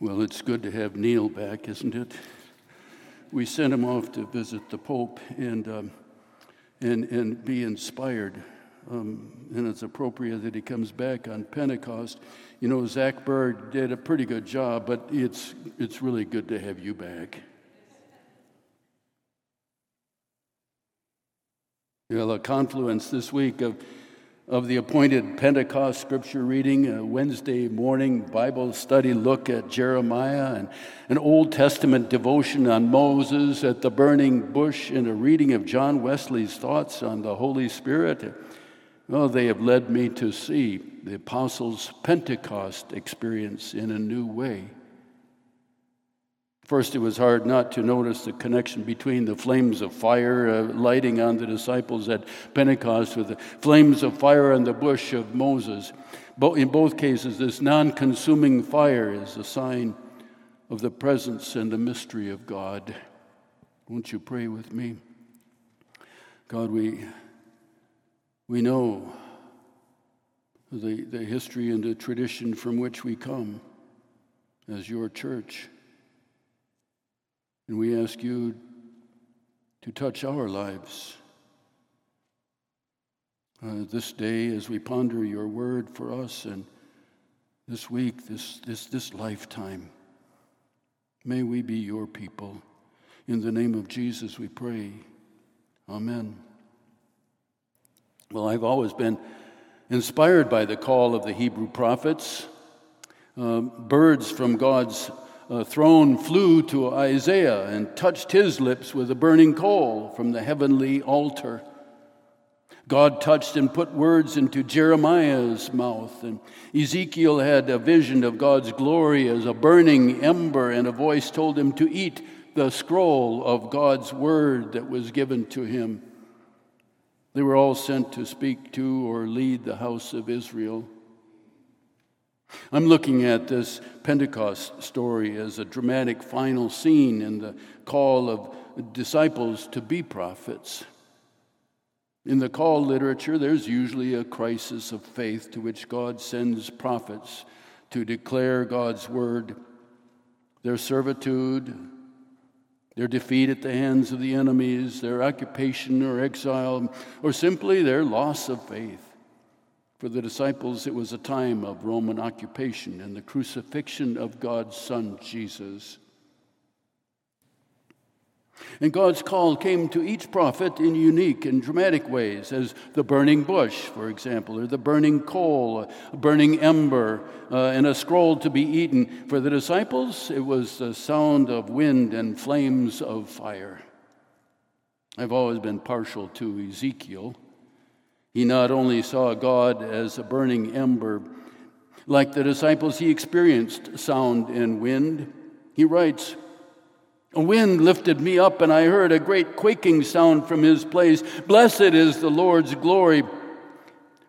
Well, it's good to have Neil back, isn't it? We sent him off to visit the Pope and, um, and, and be inspired. Um, and it's appropriate that he comes back on Pentecost. You know, Zach Bird did a pretty good job, but it's, it's really good to have you back. You know, the confluence this week of of the appointed Pentecost scripture reading, a Wednesday morning Bible study look at Jeremiah, and an Old Testament devotion on Moses at the burning bush, and a reading of John Wesley's thoughts on the Holy Spirit. Well, they have led me to see the apostles' Pentecost experience in a new way. First, it was hard not to notice the connection between the flames of fire uh, lighting on the disciples at Pentecost with the flames of fire on the bush of Moses. But in both cases, this non consuming fire is a sign of the presence and the mystery of God. Won't you pray with me? God, we, we know the, the history and the tradition from which we come as your church. And we ask you to touch our lives. Uh, this day, as we ponder your word for us, and this week, this, this, this lifetime, may we be your people. In the name of Jesus, we pray. Amen. Well, I've always been inspired by the call of the Hebrew prophets. Uh, birds from God's uh, throne flew to Isaiah and touched his lips with a burning coal from the heavenly altar. God touched and put words into Jeremiah's mouth, and Ezekiel had a vision of God's glory as a burning ember, and a voice told him to eat the scroll of God's word that was given to him. They were all sent to speak to or lead the house of Israel. I'm looking at this Pentecost story as a dramatic final scene in the call of disciples to be prophets. In the call literature, there's usually a crisis of faith to which God sends prophets to declare God's word, their servitude, their defeat at the hands of the enemies, their occupation or exile, or simply their loss of faith. For the disciples, it was a time of Roman occupation and the crucifixion of God's Son, Jesus. And God's call came to each prophet in unique and dramatic ways, as the burning bush, for example, or the burning coal, a burning ember, uh, and a scroll to be eaten. For the disciples, it was the sound of wind and flames of fire. I've always been partial to Ezekiel. He not only saw God as a burning ember, like the disciples, he experienced sound and wind. He writes, A wind lifted me up, and I heard a great quaking sound from his place. Blessed is the Lord's glory.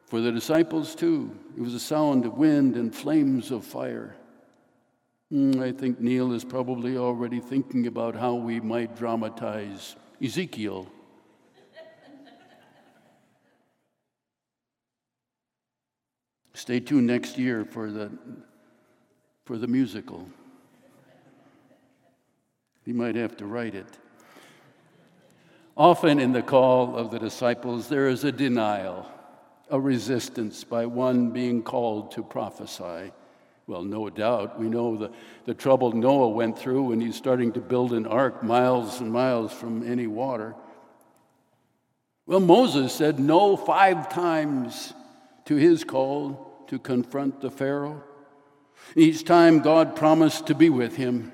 For the disciples, too, it was a sound of wind and flames of fire. Mm, I think Neil is probably already thinking about how we might dramatize Ezekiel Stay tuned next year for the, for the musical. He might have to write it. Often in the call of the disciples, there is a denial, a resistance by one being called to prophesy. Well, no doubt. We know the, the trouble Noah went through when he's starting to build an ark miles and miles from any water. Well, Moses said no five times to his call to confront the Pharaoh. Each time God promised to be with him.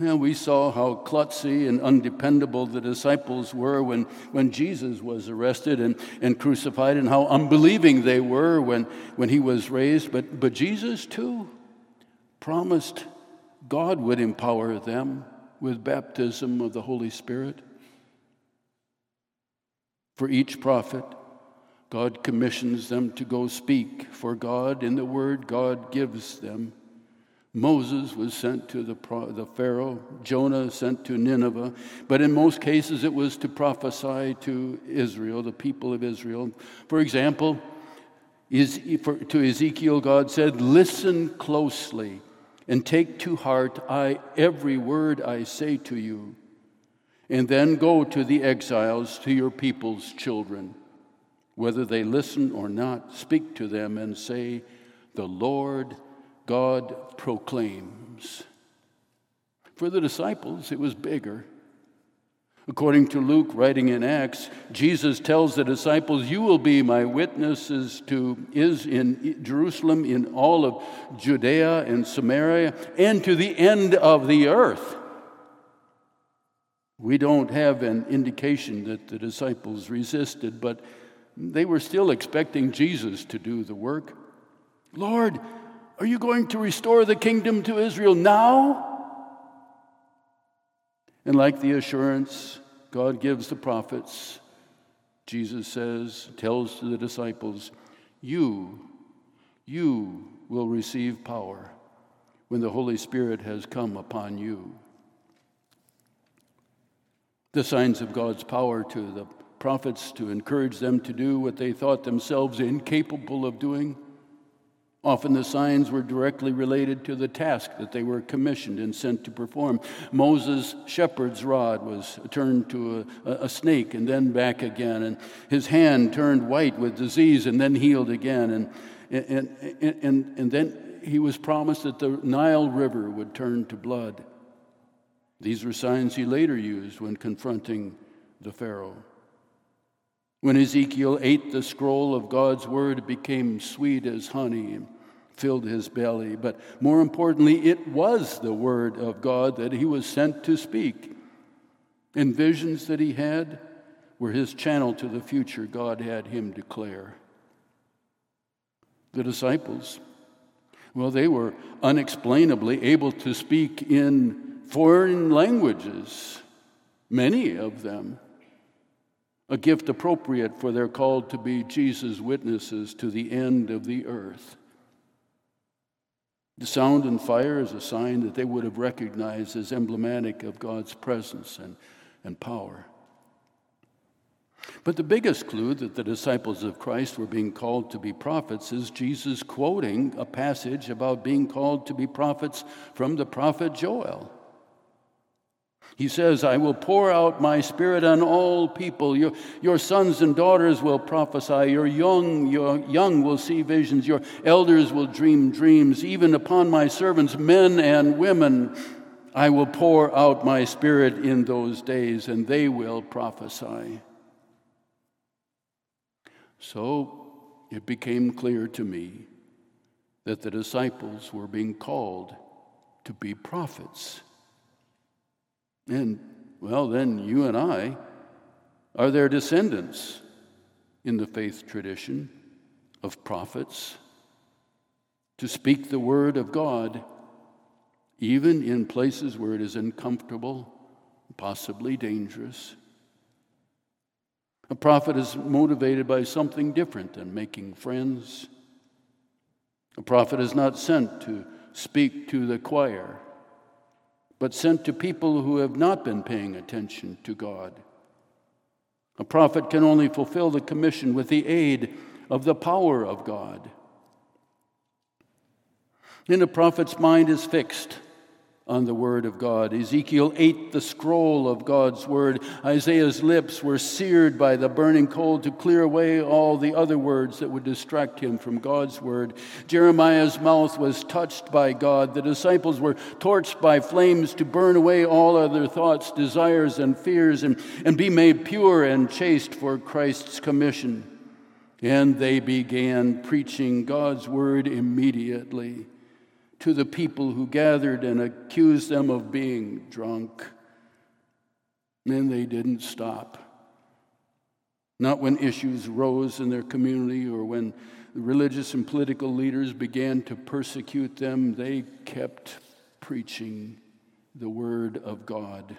And we saw how klutzy and undependable the disciples were when, when Jesus was arrested and, and crucified, and how unbelieving they were when, when he was raised. But, but Jesus, too, promised God would empower them with baptism of the Holy Spirit. For each prophet, God commissions them to go speak for God in the word God gives them. Moses was sent to the, the Pharaoh, Jonah sent to Nineveh, but in most cases it was to prophesy to Israel, the people of Israel. For example, is, for, to Ezekiel, God said, Listen closely. and take to heart I every word I say to you, and then go to the exiles, to your people's children. Whether they listen or not, speak to them and say, The Lord God proclaims. For the disciples, it was bigger. According to Luke, writing in Acts, Jesus tells the disciples, You will be my witnesses to is in Jerusalem, in all of Judea and Samaria, and to the end of the earth. We don't have an indication that the disciples resisted, but they were still expecting Jesus to do the work. Lord, are you going to restore the kingdom to Israel now? And like the assurance God gives the prophets, Jesus says, tells to the disciples, You, you will receive power when the Holy Spirit has come upon you. The signs of God's power to the prophets to encourage them to do what they thought themselves incapable of doing Often the signs were directly related to the task that they were commissioned and sent to perform. Moses' shepherd's rod was turned to a, a, snake and then back again, and his hand turned white with disease and then healed again. And, and, and, and, and then he was promised that the Nile River would turn to blood. These were signs he later used when confronting the Pharaoh. When Ezekiel ate the scroll of God's word, it became sweet as honey and filled his belly. But more importantly, it was the word of God that he was sent to speak. And visions that he had were his channel to the future God had him declare. The disciples, well, they were unexplainably able to speak in foreign languages, many of them a gift appropriate for their call to be Jesus' witnesses to the end of the earth. The sound and fire is a sign that they would have recognized as emblematic of God's presence and, and power. But the biggest clue that the disciples of Christ were being called to be prophets is Jesus quoting a passage about being called to be prophets from the prophet Joel. He says, I will pour out my spirit on all people. Your, your sons and daughters will prophesy. Your young, your young will see visions. Your elders will dream dreams. Even upon my servants, men and women, I will pour out my spirit in those days, and they will prophesy. So it became clear to me that the disciples were being called to be prophets. And, well, then you and I are their descendants in the faith tradition of prophets to speak the word of God, even in places where it is uncomfortable, possibly dangerous. A prophet is motivated by something different than making friends. A prophet is not sent to speak to the choir but sent to people who have not been paying attention to God. A prophet can only fulfill the commission with the aid of the power of God. And a prophet's mind is fixed on the Word of God. Ezekiel ate the scroll of God's Word. Isaiah's lips were seared by the burning coal to clear away all the other words that would distract him from God's Word. Jeremiah's mouth was touched by God. The disciples were torched by flames to burn away all other thoughts, desires, and fears and, and be made pure and chaste for Christ's commission. And they began preaching God's Word immediately to the people who gathered and accused them of being drunk. And they didn't stop. Not when issues rose in their community or when religious and political leaders began to persecute them, they kept preaching the word of God.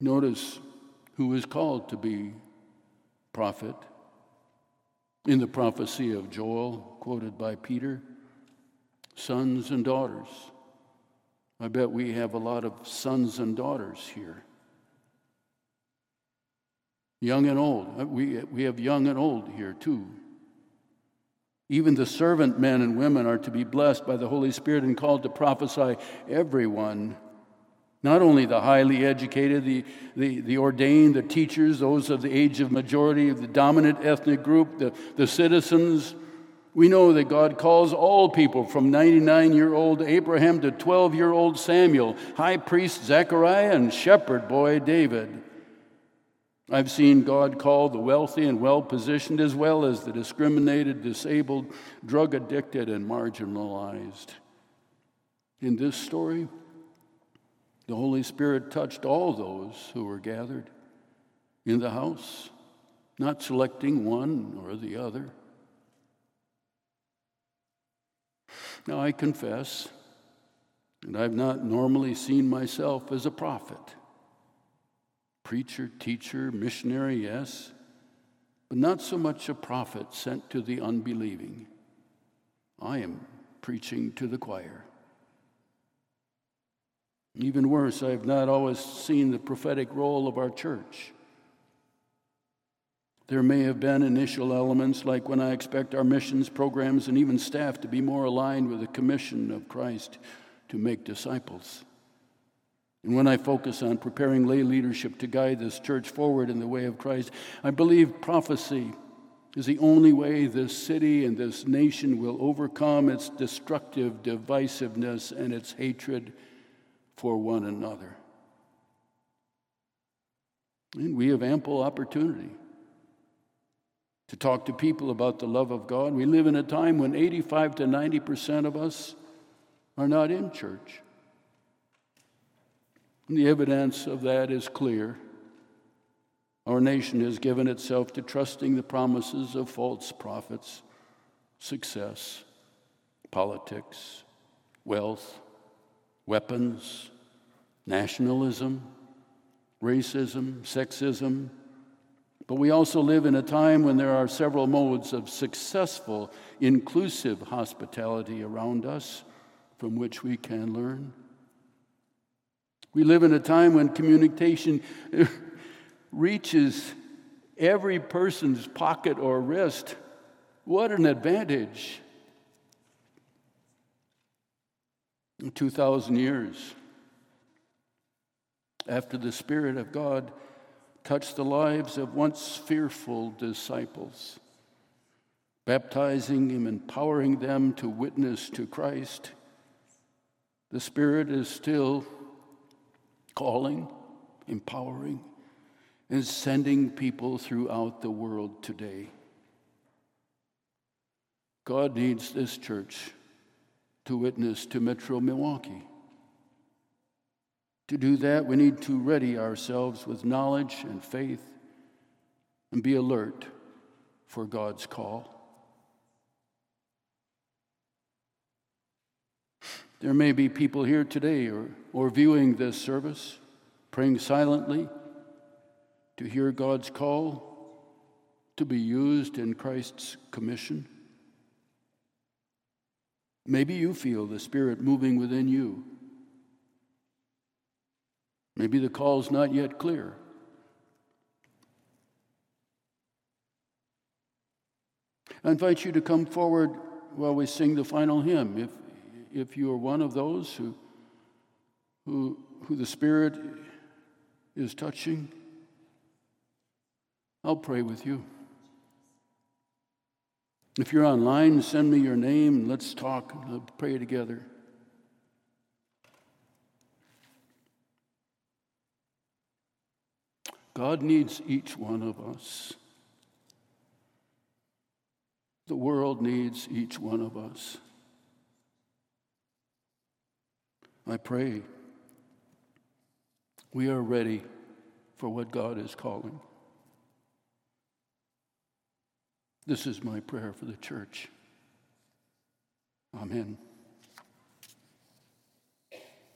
Notice who was called to be prophet in the prophecy of Joel, quoted by Peter, sons and daughters. I bet we have a lot of sons and daughters here. Young and old. Uh, we, we have young and old here too. Even the servant men and women are to be blessed by the Holy Spirit and called to prophesy everyone. Not only the highly educated, the, the, the ordained, the teachers, those of the age of majority the dominant ethnic group, the, the citizens. We know that God calls all people from 99 year old Abraham to 12 year old Samuel, high priest Zechariah, and shepherd boy David. I've seen God call the wealthy and well positioned as well as the discriminated, disabled, drug addicted, and marginalized. In this story, the Holy Spirit touched all those who were gathered in the house, not selecting one or the other. Now, I confess that I've not normally seen myself as a prophet preacher, teacher, missionary, yes, but not so much a prophet sent to the unbelieving. I am preaching to the choir. Even worse, I have not always seen the prophetic role of our church. There may have been initial elements like when I expect our missions programs and even staff to be more aligned with the commission of Christ to make disciples. And when I focus on preparing lay leadership to guide this church forward in the way of Christ, I believe prophecy is the only way this city and this nation will overcome its destructive divisiveness and its hatred for one another. And we have ample opportunity to talk to people about the love of God. We live in a time when 85 to 90% of us are not in church. And the evidence of that is clear. Our nation has given itself to trusting the promises of false prophets, success, politics, wealth, weapons, nationalism, racism, sexism. But we also live in a time when there are several modes of successful, inclusive hospitality around us from which we can learn. We live in a time when communication reaches every person's pocket or wrist. What an advantage! In 2,000 years after the Spirit of God touched the lives of once fearful disciples, baptizing and empowering them to witness to Christ, the Spirit is still calling, empowering, and sending people throughout the world today. God needs this church to witness to Metro Milwaukee. To do that, we need to ready ourselves with knowledge and faith and be alert for God's call. There may be people here today or, or viewing this service, praying silently to hear God's call to be used in Christ's commission. Maybe you feel the Spirit moving within you. Maybe the call's not yet clear. I invite you to come forward while we sing the final hymn. If, if you are one of those who, who, who the Spirit is touching, I'll pray with you. If you're online, send me your name and let's talk. Let's pray together. God needs each one of us. The world needs each one of us. I pray we are ready for what God is calling. This is my prayer for the church. Amen.